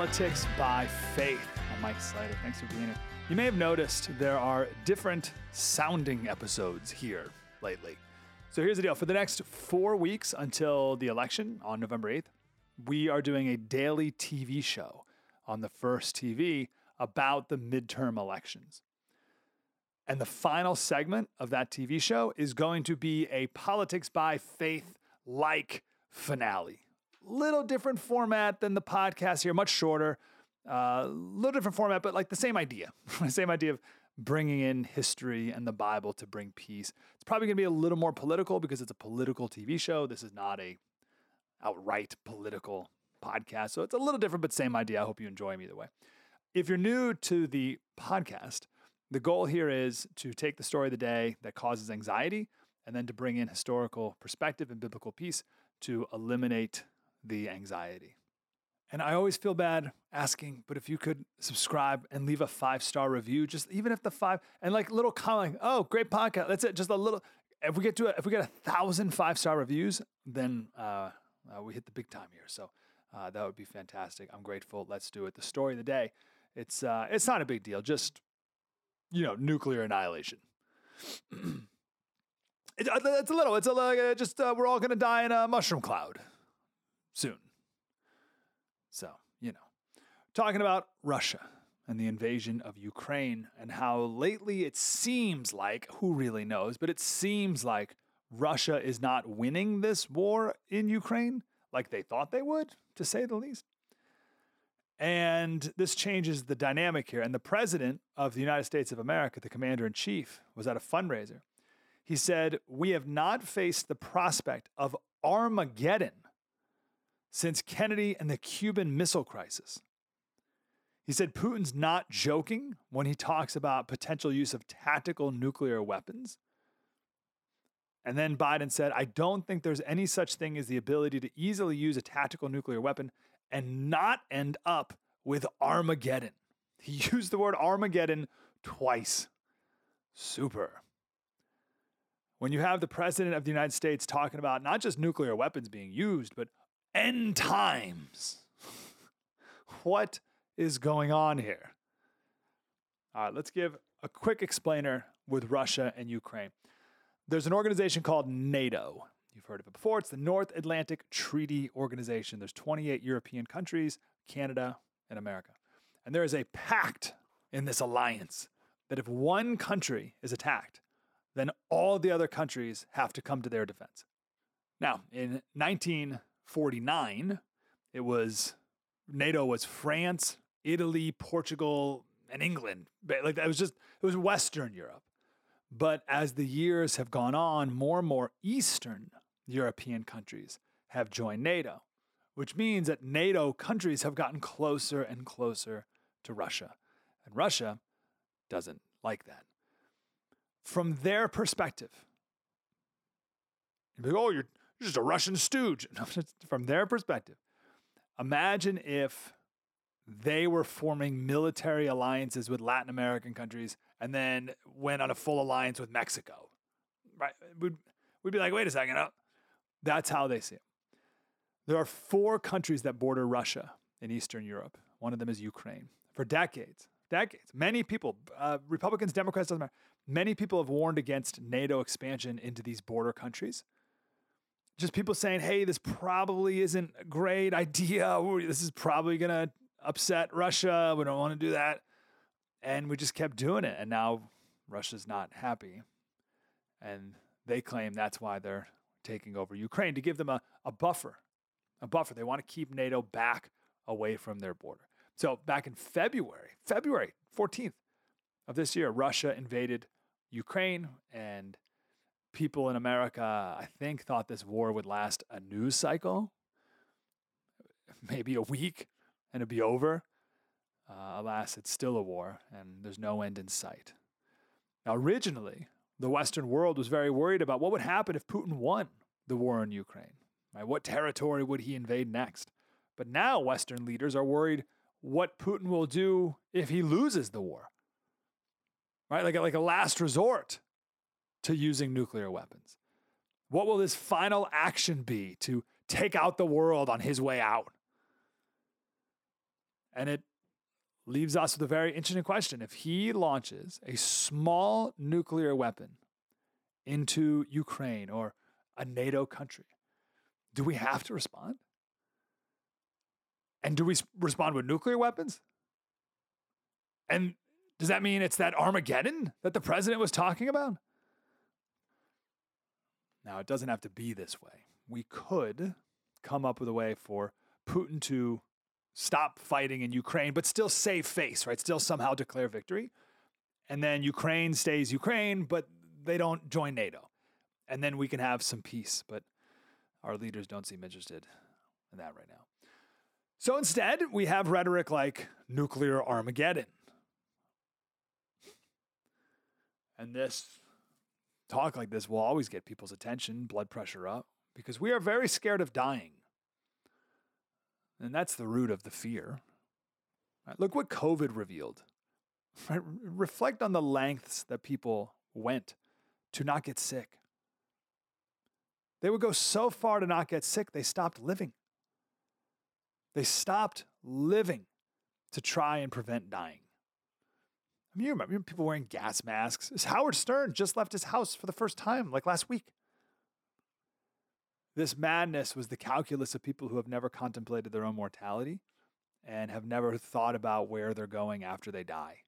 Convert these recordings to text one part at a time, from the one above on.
Politics by Faith. I'm Mike Slater. Thanks for being here. You may have noticed there are different sounding episodes here lately. So here's the deal for the next four weeks until the election on November 8th, we are doing a daily TV show on the first TV about the midterm elections. And the final segment of that TV show is going to be a Politics by Faith like finale. Little different format than the podcast here, much shorter. A uh, little different format, but like the same idea. the same idea of bringing in history and the Bible to bring peace. It's probably going to be a little more political because it's a political TV show. This is not a outright political podcast. So it's a little different, but same idea. I hope you enjoy them either way. If you're new to the podcast, the goal here is to take the story of the day that causes anxiety and then to bring in historical perspective and biblical peace to eliminate the anxiety. And I always feel bad asking, but if you could subscribe and leave a five star review, just even if the five and like little comment, oh, great podcast. That's it. Just a little. If we get to it, if we get a thousand five star reviews, then uh, uh, we hit the big time here. So uh, that would be fantastic. I'm grateful. Let's do it. The story of the day. It's uh, it's not a big deal. Just you know, nuclear annihilation. it, uh, it's a little. It's a uh, just we're all gonna die in a mushroom cloud soon. So, you know, talking about Russia and the invasion of Ukraine and how lately it seems like, who really knows, but it seems like Russia is not winning this war in Ukraine like they thought they would, to say the least. And this changes the dynamic here. And the president of the United States of America, the commander in chief, was at a fundraiser. He said, We have not faced the prospect of Armageddon since Kennedy and the Cuban Missile Crisis. He said Putin's not joking when he talks about potential use of tactical nuclear weapons. And then Biden said, I don't think there's any such thing as the ability to easily use a tactical nuclear weapon and not end up with Armageddon. He used the word Armageddon twice. Super. When you have the president of the United States talking about not just nuclear weapons being used, but end times. what is going on here? All right, let's give a quick explainer with Russia and Ukraine. There's an organization called NATO. You've heard of it before. It's the North Atlantic Treaty Organization. There's 28 European countries, Canada, and America. And there is a pact in this alliance that if one country is attacked, then all the other countries have to come to their defense. Now, in 19 49, it was NATO was France, Italy, Portugal, and England. Like that was just it was Western Europe. But as the years have gone on, more and more Eastern European countries have joined NATO, which means that NATO countries have gotten closer and closer to Russia. And Russia doesn't like that. From their perspective, like, oh, you're just a Russian stooge. From their perspective, imagine if they were forming military alliances with Latin American countries and then went on a full alliance with Mexico. Right? We'd, we'd be like, wait a second. Oh. That's how they see it. There are four countries that border Russia in Eastern Europe. One of them is Ukraine. For decades, decades, many people, uh, Republicans, Democrats, doesn't matter, many people have warned against NATO expansion into these border countries just people saying, hey, this probably isn't a great idea. This is probably going to upset Russia. We don't want to do that. And we just kept doing it. And now Russia's not happy. And they claim that's why they're taking over Ukraine to give them a, a buffer. A buffer. They want to keep NATO back away from their border. So back in February, February 14th of this year, Russia invaded Ukraine and people in America, I think, thought this war would last a news cycle. maybe a week and it'd be over. Uh, alas, it's still a war, and there's no end in sight. Now, originally, the Western world was very worried about what would happen if Putin won the war in Ukraine. Right? What territory would he invade next? But now, Western leaders are worried what Putin will do if he loses the war. Right? Like, like a last resort to using nuclear weapons. What will his final action be to take out the world on his way out? And it leaves us with a very interesting question. If he launches a small nuclear weapon into Ukraine or a NATO country, do we have to respond? And do we respond with nuclear weapons? And does that mean it's that Armageddon that the president was talking about? Now, it doesn't have to be this way. We could come up with a way for Putin to stop fighting in Ukraine, but still save face, right? Still somehow declare victory. And then Ukraine stays Ukraine, but they don't join NATO. And then we can have some peace. But our leaders don't seem interested in that right now. So instead, we have rhetoric like nuclear Armageddon. And this talk like this will always get people's attention, blood pressure up, because we are very scared of dying. And that's the root of the fear. Right, look what COVID revealed. Right, reflect on the lengths that people went to not get sick. They would go so far to not get sick, they stopped living. They stopped living to try and prevent dying. I mean, you remember people wearing gas masks. Is Howard Stern just left his house for the first time, like last week. This madness was the calculus of people who have never contemplated their own mortality and have never thought about where they're going after they die.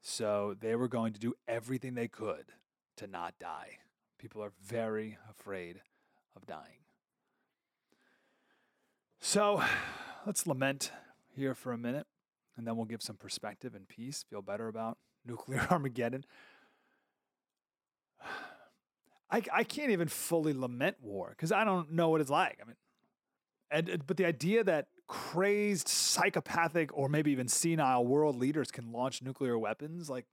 So they were going to do everything they could to not die. People are very afraid of dying. So let's lament here for a minute, and then we'll give some perspective and peace, feel better about nuclear Armageddon. I, I can't even fully lament war because I don't know what it's like. I mean, and but the idea that crazed, psychopathic, or maybe even senile world leaders can launch nuclear weapons, like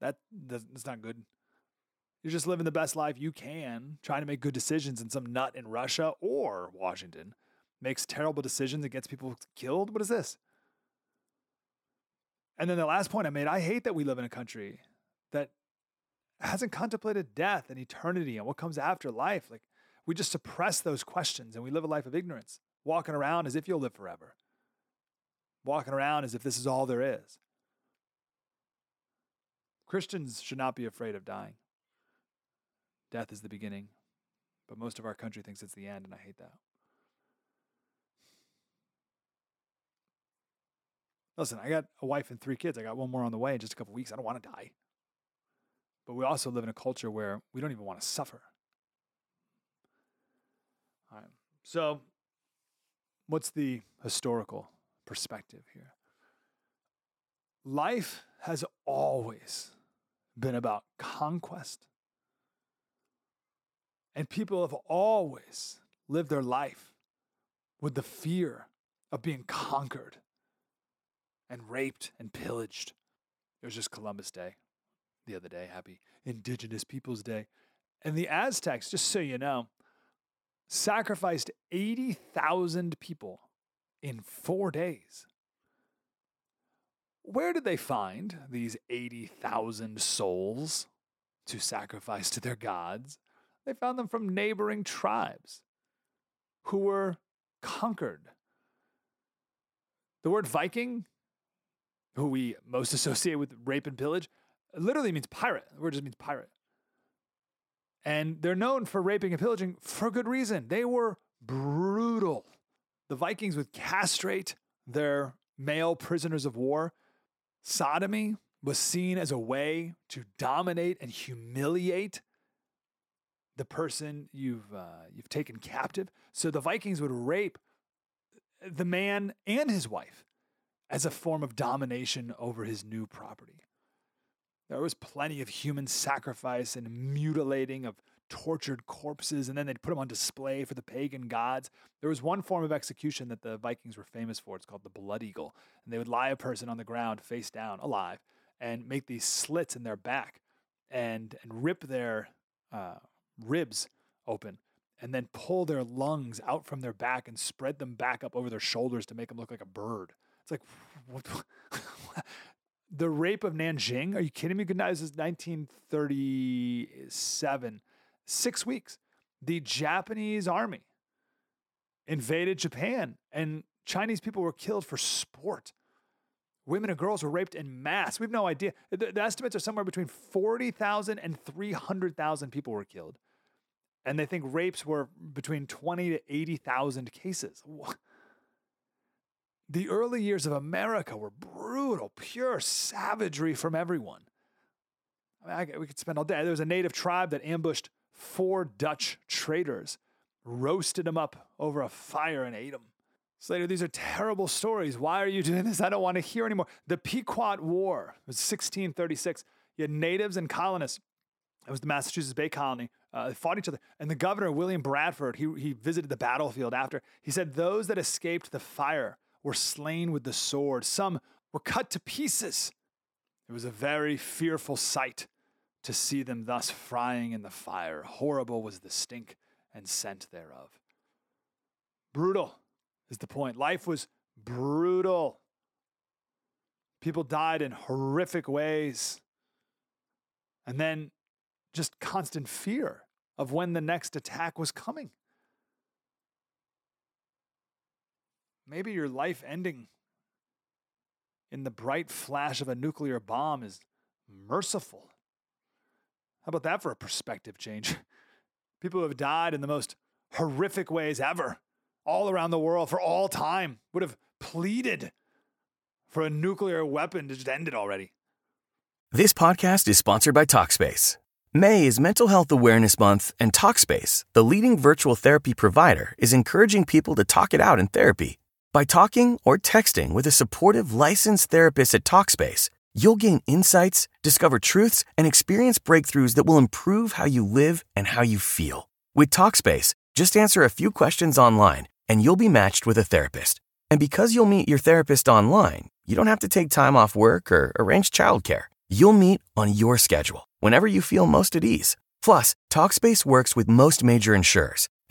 that, that's not good. You're just living the best life you can, trying to make good decisions, and some nut in Russia or Washington makes terrible decisions and gets people killed. What is this? And then the last point I made I hate that we live in a country that hasn't contemplated death and eternity and what comes after life. Like we just suppress those questions and we live a life of ignorance, walking around as if you'll live forever, walking around as if this is all there is. Christians should not be afraid of dying. Death is the beginning, but most of our country thinks it's the end, and I hate that. Listen, I got a wife and three kids. I got one more on the way in just a couple weeks. I don't want to die. But we also live in a culture where we don't even want to suffer. All right. So, what's the historical perspective here? Life has always been about conquest. And people have always lived their life with the fear of being conquered and raped and pillaged. It was just Columbus Day the other day. Happy Indigenous Peoples Day. And the Aztecs, just so you know, sacrificed 80,000 people in four days. Where did they find these 80,000 souls to sacrifice to their gods? They found them from neighboring tribes who were conquered. The word Viking, who we most associate with rape and pillage, literally means pirate. The word just means pirate. And they're known for raping and pillaging for good reason. They were brutal. The Vikings would castrate their male prisoners of war. Sodomy was seen as a way to dominate and humiliate the person you've uh, you've taken captive. So the Vikings would rape the man and his wife as a form of domination over his new property. There was plenty of human sacrifice and mutilating of tortured corpses, and then they'd put them on display for the pagan gods. There was one form of execution that the Vikings were famous for. It's called the blood eagle. And they would lie a person on the ground face down, alive, and make these slits in their back and, and rip their uh, ribs open and then pull their lungs out from their back and spread them back up over their shoulders to make them look like a bird. It's like, what? the rape of Nanjing? Are you kidding me? Good night. This is 1937. Six weeks. The Japanese army invaded Japan and Chinese people were killed for sport. Women and girls were raped in mass. We have no idea. The, the estimates are somewhere between 40,000 and 300,000 people were killed. And they think rapes were between 20 to 80,000 cases. The early years of America were brutal, pure savagery from everyone. I mean, I, we could spend all day. There was a native tribe that ambushed four Dutch traders, roasted them up over a fire, and ate them. Slater, these are terrible stories. Why are you doing this? I don't want to hear anymore. The Pequot War was 1636. You had natives and colonists. It was the Massachusetts Bay Colony. Uh, they fought each other. And the governor, William Bradford, he, he visited the battlefield after. He said, Those that escaped the fire were slain with the sword, some were cut to pieces. It was a very fearful sight to see them thus frying in the fire. Horrible was the stink and scent thereof. Brutal is the point. Life was brutal. People died in horrific ways. And then just constant fear of when the next attack was coming. Maybe your life ending in the bright flash of a nuclear bomb is merciful. How about that for a perspective change? People who have died in the most horrific ways ever, all around the world for all time, would have pleaded for a nuclear weapon to just end it already. This podcast is sponsored by Talkspace. May is Mental Health Awareness Month, and Talkspace, the leading virtual therapy provider, is encouraging people to talk it out in therapy. By talking or texting with a supportive licensed therapist at Talkspace, you'll gain insights, discover truths, and experience breakthroughs that will improve how you live and how you feel. With Talkspace, just answer a few questions online and you'll be matched with a therapist. And because you'll meet your therapist online, you don't have to take time off work or arrange childcare. You'll meet on your schedule, whenever you feel most at ease. Plus, Talkspace works with most major insurers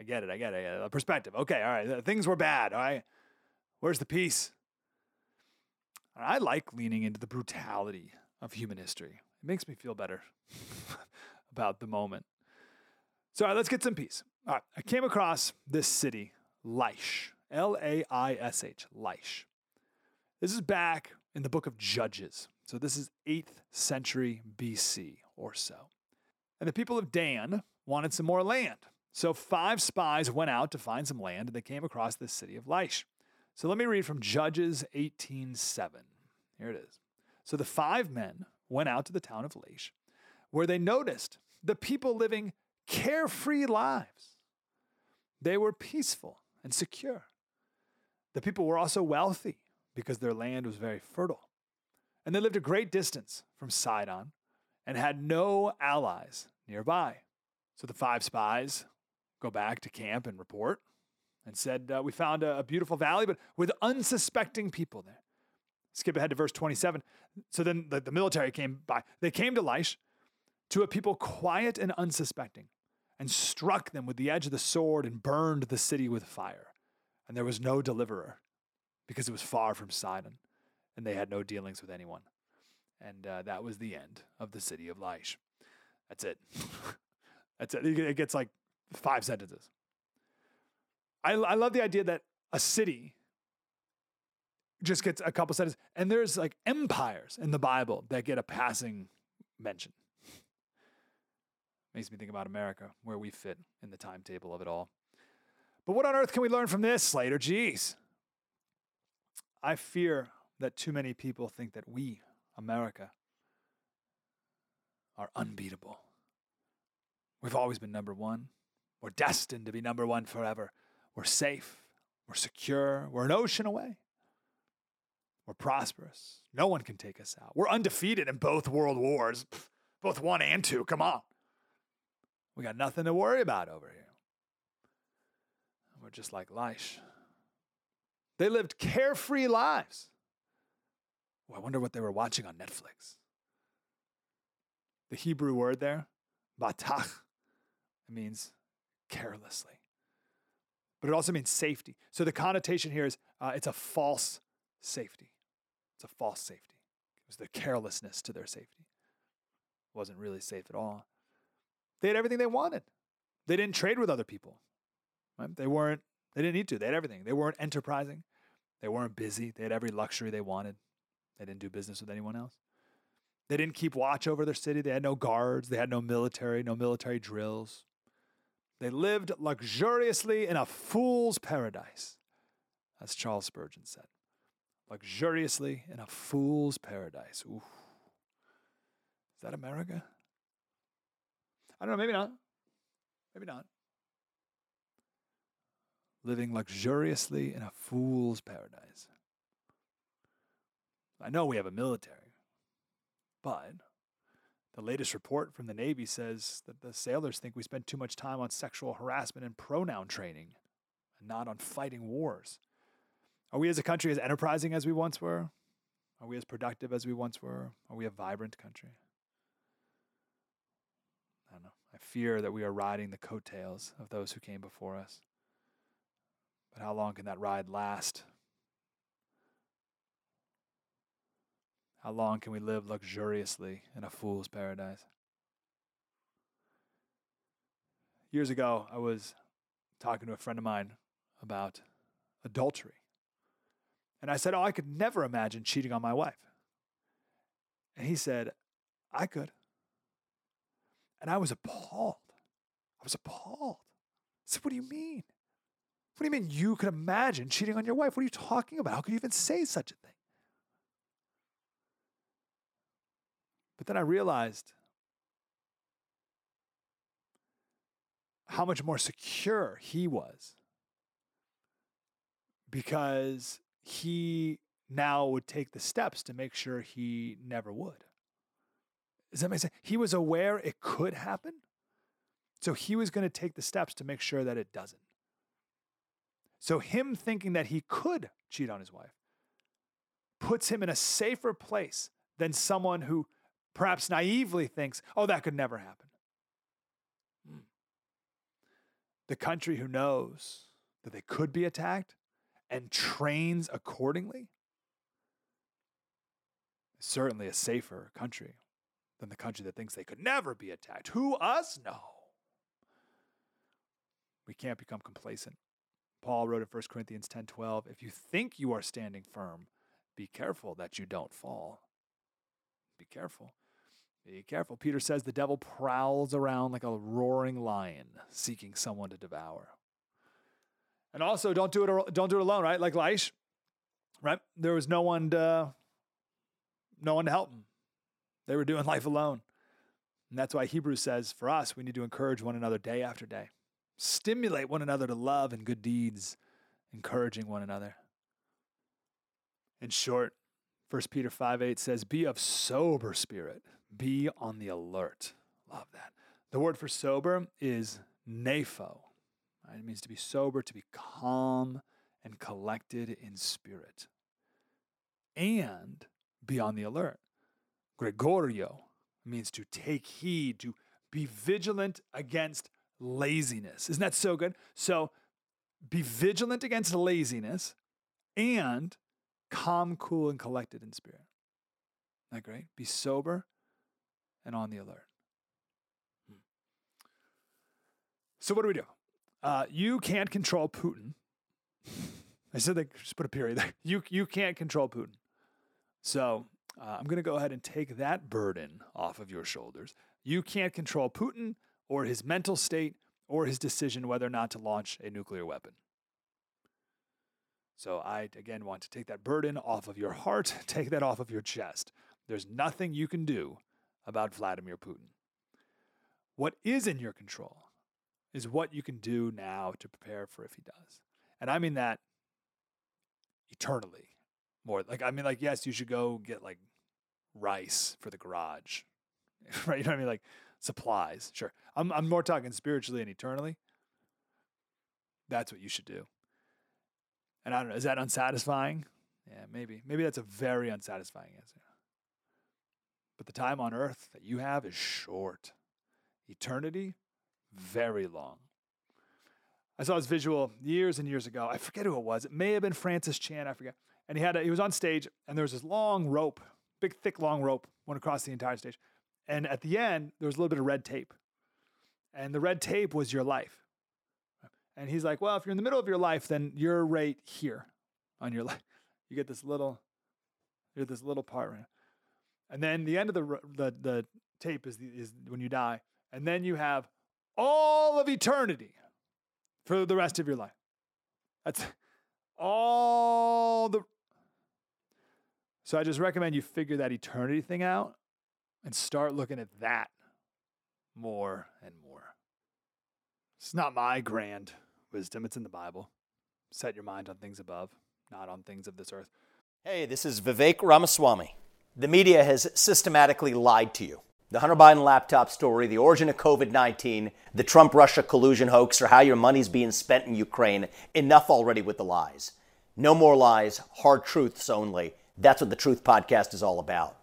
I get it. I get it. A perspective. Okay. All right. Things were bad. All right. Where's the peace? I like leaning into the brutality of human history. It makes me feel better about the moment. So, right, let's get some peace. All right. I came across this city, Laish, L A I S H, Laish. This is back in the book of Judges. So, this is 8th century BC or so. And the people of Dan wanted some more land. So five spies went out to find some land and they came across the city of Laish. So let me read from Judges 18:7. Here it is. So the five men went out to the town of Laish, where they noticed the people living carefree lives. They were peaceful and secure. The people were also wealthy because their land was very fertile. And they lived a great distance from Sidon and had no allies nearby. So the five spies go back to camp and report and said, uh, We found a, a beautiful valley, but with unsuspecting people there. Skip ahead to verse 27. So then the, the military came by. They came to Laish to a people quiet and unsuspecting and struck them with the edge of the sword and burned the city with fire. And there was no deliverer because it was far from Sidon and they had no dealings with anyone. And uh, that was the end of the city of Laish. That's it. That's it. It gets like five sentences. I, I love the idea that a city just gets a couple sentences, and there's like empires in the Bible that get a passing mention. Makes me think about America, where we fit in the timetable of it all. But what on earth can we learn from this, Slater? Jeez. I fear that too many people think that we, America, are unbeatable. We've always been number one. We're destined to be number one forever. We're safe. We're secure. We're an ocean away. We're prosperous. No one can take us out. We're undefeated in both world wars, both one and two. Come on. We got nothing to worry about over here. We're just like Laish. They lived carefree lives. I wonder what they were watching on Netflix. The Hebrew word there, batach, it means carelessly. But it also means safety. So the connotation here is uh, it's a false safety. It's a false safety. It was the carelessness to their safety. It wasn't really safe at all. They had everything they wanted. They didn't trade with other people. Right? They weren't, they didn't need to. They had everything. They weren't enterprising. They weren't busy. They had every luxury they wanted. They didn't do business with anyone else. They didn't keep watch over their city. They had no guards. They had no military, no military drills. They lived luxuriously in a fool's paradise, as Charles Spurgeon said. Luxuriously in a fool's paradise. Ooh. Is that America? I don't know, maybe not. Maybe not. Living luxuriously in a fool's paradise. I know we have a military, but the latest report from the Navy says that the sailors think we spend too much time on sexual harassment and pronoun training and not on fighting wars. Are we as a country as enterprising as we once were? Are we as productive as we once were? Are we a vibrant country? I don't know. I fear that we are riding the coattails of those who came before us. But how long can that ride last? How long can we live luxuriously in a fool's paradise? Years ago, I was talking to a friend of mine about adultery. And I said, Oh, I could never imagine cheating on my wife. And he said, I could. And I was appalled. I was appalled. I said, What do you mean? What do you mean you could imagine cheating on your wife? What are you talking about? How could you even say such a thing? But then I realized how much more secure he was because he now would take the steps to make sure he never would. Does that make sense? He was aware it could happen. So he was going to take the steps to make sure that it doesn't. So him thinking that he could cheat on his wife puts him in a safer place than someone who perhaps naively thinks, oh, that could never happen. Hmm. The country who knows that they could be attacked and trains accordingly is certainly a safer country than the country that thinks they could never be attacked. Who, us? No. We can't become complacent. Paul wrote in 1 Corinthians 10 12, if you think you are standing firm, be careful that you don't fall. Be careful. Be careful. Peter says the devil prowls around like a roaring lion, seeking someone to devour. And also, don't do it. Don't do it alone, right? Like Laish, right? There was no one to, no one to help them. They were doing life alone, and that's why Hebrews says for us we need to encourage one another day after day, Stimulate one another to love and good deeds, encouraging one another. In short, 1 Peter 5 8 says, Be of sober spirit, be on the alert. Love that. The word for sober is nepho. Right? It means to be sober, to be calm and collected in spirit. And be on the alert. Gregoreo means to take heed, to be vigilant against laziness. Isn't that so good? So be vigilant against laziness and calm, cool, and collected in spirit. Isn't that great? Be sober and on the alert. Hmm. So, what do we do? Uh, you can't control Putin. I said they just put a period there. You, you can't control Putin. So, uh, I'm going to go ahead and take that burden off of your shoulders. You can't control Putin or his mental state or his decision whether or not to launch a nuclear weapon. So I, again, want to take that burden off of your heart, take that off of your chest. There's nothing you can do about Vladimir Putin. What is in your control is what you can do now to prepare for if he does. And I mean that eternally. More like, I mean, like, yes, you should go get like rice for the garage, right? You know what I mean? Like supplies, sure. I'm, I'm more talking spiritually and eternally. That's what you should do. And I don't know, is that unsatisfying? Yeah, maybe. Maybe that's a very unsatisfying answer. But the time on earth that you have is short. Eternity, very long. I saw this visual years and years ago. I forget who it was. It may have been Francis Chan, I forget. And he had a, he was on stage and there was this long rope, big thick long rope went across the entire stage. And at the end, there was a little bit of red tape. And the red tape was your life. And he's like, well, if you're in the middle of your life, then you're right here on your life. You get this little, you get this little part right. And then the end of the the, the tape is the, is when you die, and then you have all of eternity for the rest of your life. That's all the. So I just recommend you figure that eternity thing out and start looking at that more and more. It's not my grand wisdom. It's in the Bible. Set your mind on things above, not on things of this earth. Hey, this is Vivek Ramaswamy. The media has systematically lied to you. The Hunter Biden laptop story, the origin of COVID 19, the Trump Russia collusion hoax, or how your money's being spent in Ukraine. Enough already with the lies. No more lies, hard truths only. That's what the Truth Podcast is all about.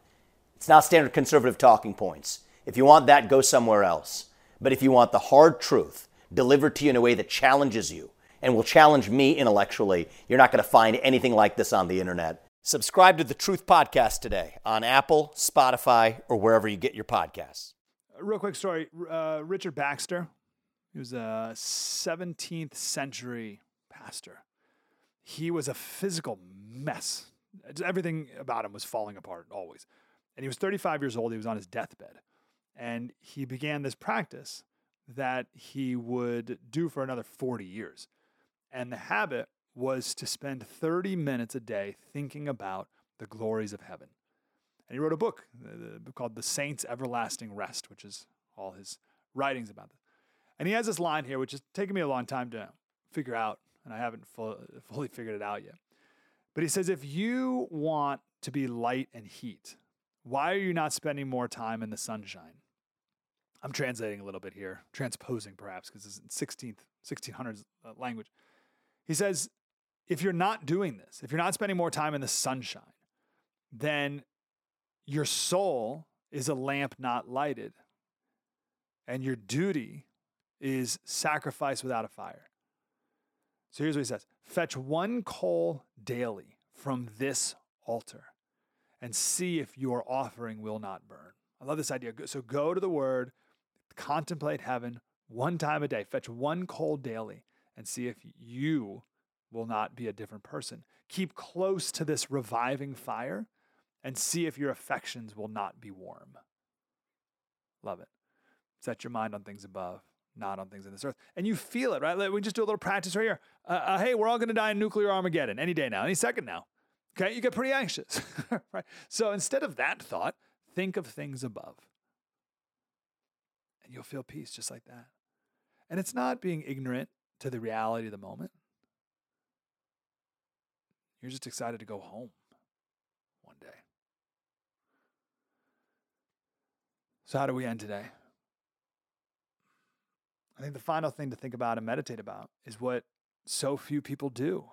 It's not standard conservative talking points. If you want that, go somewhere else. But if you want the hard truth, delivered to you in a way that challenges you and will challenge me intellectually, you're not going to find anything like this on the internet. Subscribe to the Truth Podcast today on Apple, Spotify, or wherever you get your podcasts. Real quick story uh, Richard Baxter, he was a 17th century pastor. He was a physical mess. Everything about him was falling apart always. And he was 35 years old. He was on his deathbed. And he began this practice that he would do for another 40 years. And the habit was to spend 30 minutes a day thinking about the glories of heaven. And he wrote a book uh, called The Saints' Everlasting Rest, which is all his writings about this. And he has this line here, which has taken me a long time to figure out, and I haven't fully figured it out yet. But he says, if you want to be light and heat, why are you not spending more time in the sunshine? I'm translating a little bit here, transposing perhaps, because it's 16th, 1600s uh, language. He says, if you're not doing this, if you're not spending more time in the sunshine, then your soul is a lamp not lighted. And your duty is sacrifice without a fire. So here's what he says Fetch one coal daily from this altar and see if your offering will not burn. I love this idea. So go to the word, contemplate heaven one time a day, fetch one coal daily, and see if you will not be a different person. Keep close to this reviving fire and see if your affections will not be warm. Love it. Set your mind on things above, not on things in this earth. And you feel it, right? We just do a little practice right here. Uh, uh, hey, we're all going to die in nuclear Armageddon any day now, any second now. Okay, you get pretty anxious, right? So instead of that thought, think of things above and you'll feel peace just like that. And it's not being ignorant to the reality of the moment. You're just excited to go home one day. So, how do we end today? I think the final thing to think about and meditate about is what so few people do,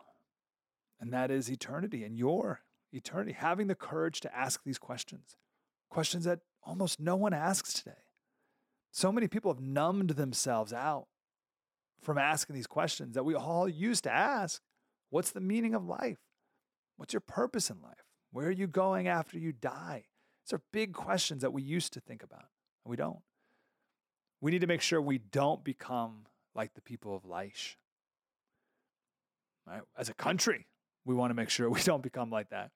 and that is eternity and your eternity. Having the courage to ask these questions, questions that almost no one asks today. So many people have numbed themselves out from asking these questions that we all used to ask. What's the meaning of life? What's your purpose in life? Where are you going after you die? These are big questions that we used to think about, and we don't. We need to make sure we don't become like the people of Laish. Right? As a country, we want to make sure we don't become like that.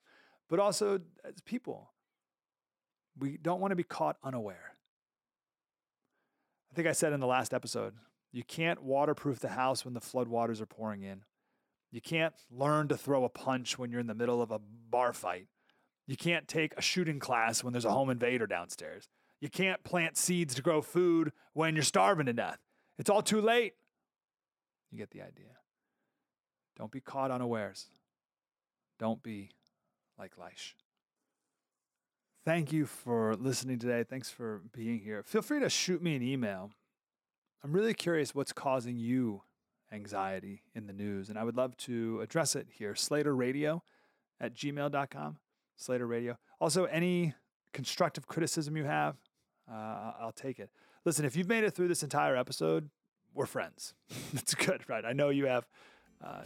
But also as people, we don't want to be caught unaware. I think I said in the last episode, you can't waterproof the house when the floodwaters are pouring in. You can't learn to throw a punch when you're in the middle of a bar fight. You can't take a shooting class when there's a home invader downstairs. You can't plant seeds to grow food when you're starving to death. It's all too late. You get the idea. Don't be caught unawares. Don't be like Laish. Thank you for listening today. Thanks for being here. Feel free to shoot me an email. I'm really curious what's causing you anxiety in the news, and I would love to address it here. Slater Radio at gmail.com. Slater Radio. Also, any constructive criticism you have, uh, I'll take it. Listen, if you've made it through this entire episode, we're friends. That's good, right? I know you have uh,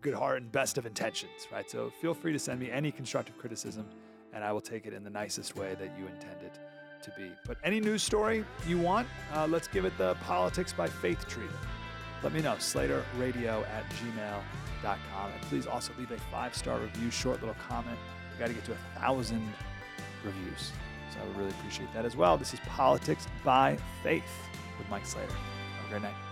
good heart and best of intentions, right? So feel free to send me any constructive criticism, and I will take it in the nicest way that you intend it to be. But any news story you want, uh, let's give it the politics by faith treatment. Let me know, slaterradio at gmail.com. And please also leave a five star review, short little comment. We got to get to a thousand reviews. So I would really appreciate that as well. This is Politics by Faith with Mike Slater. Have a great night.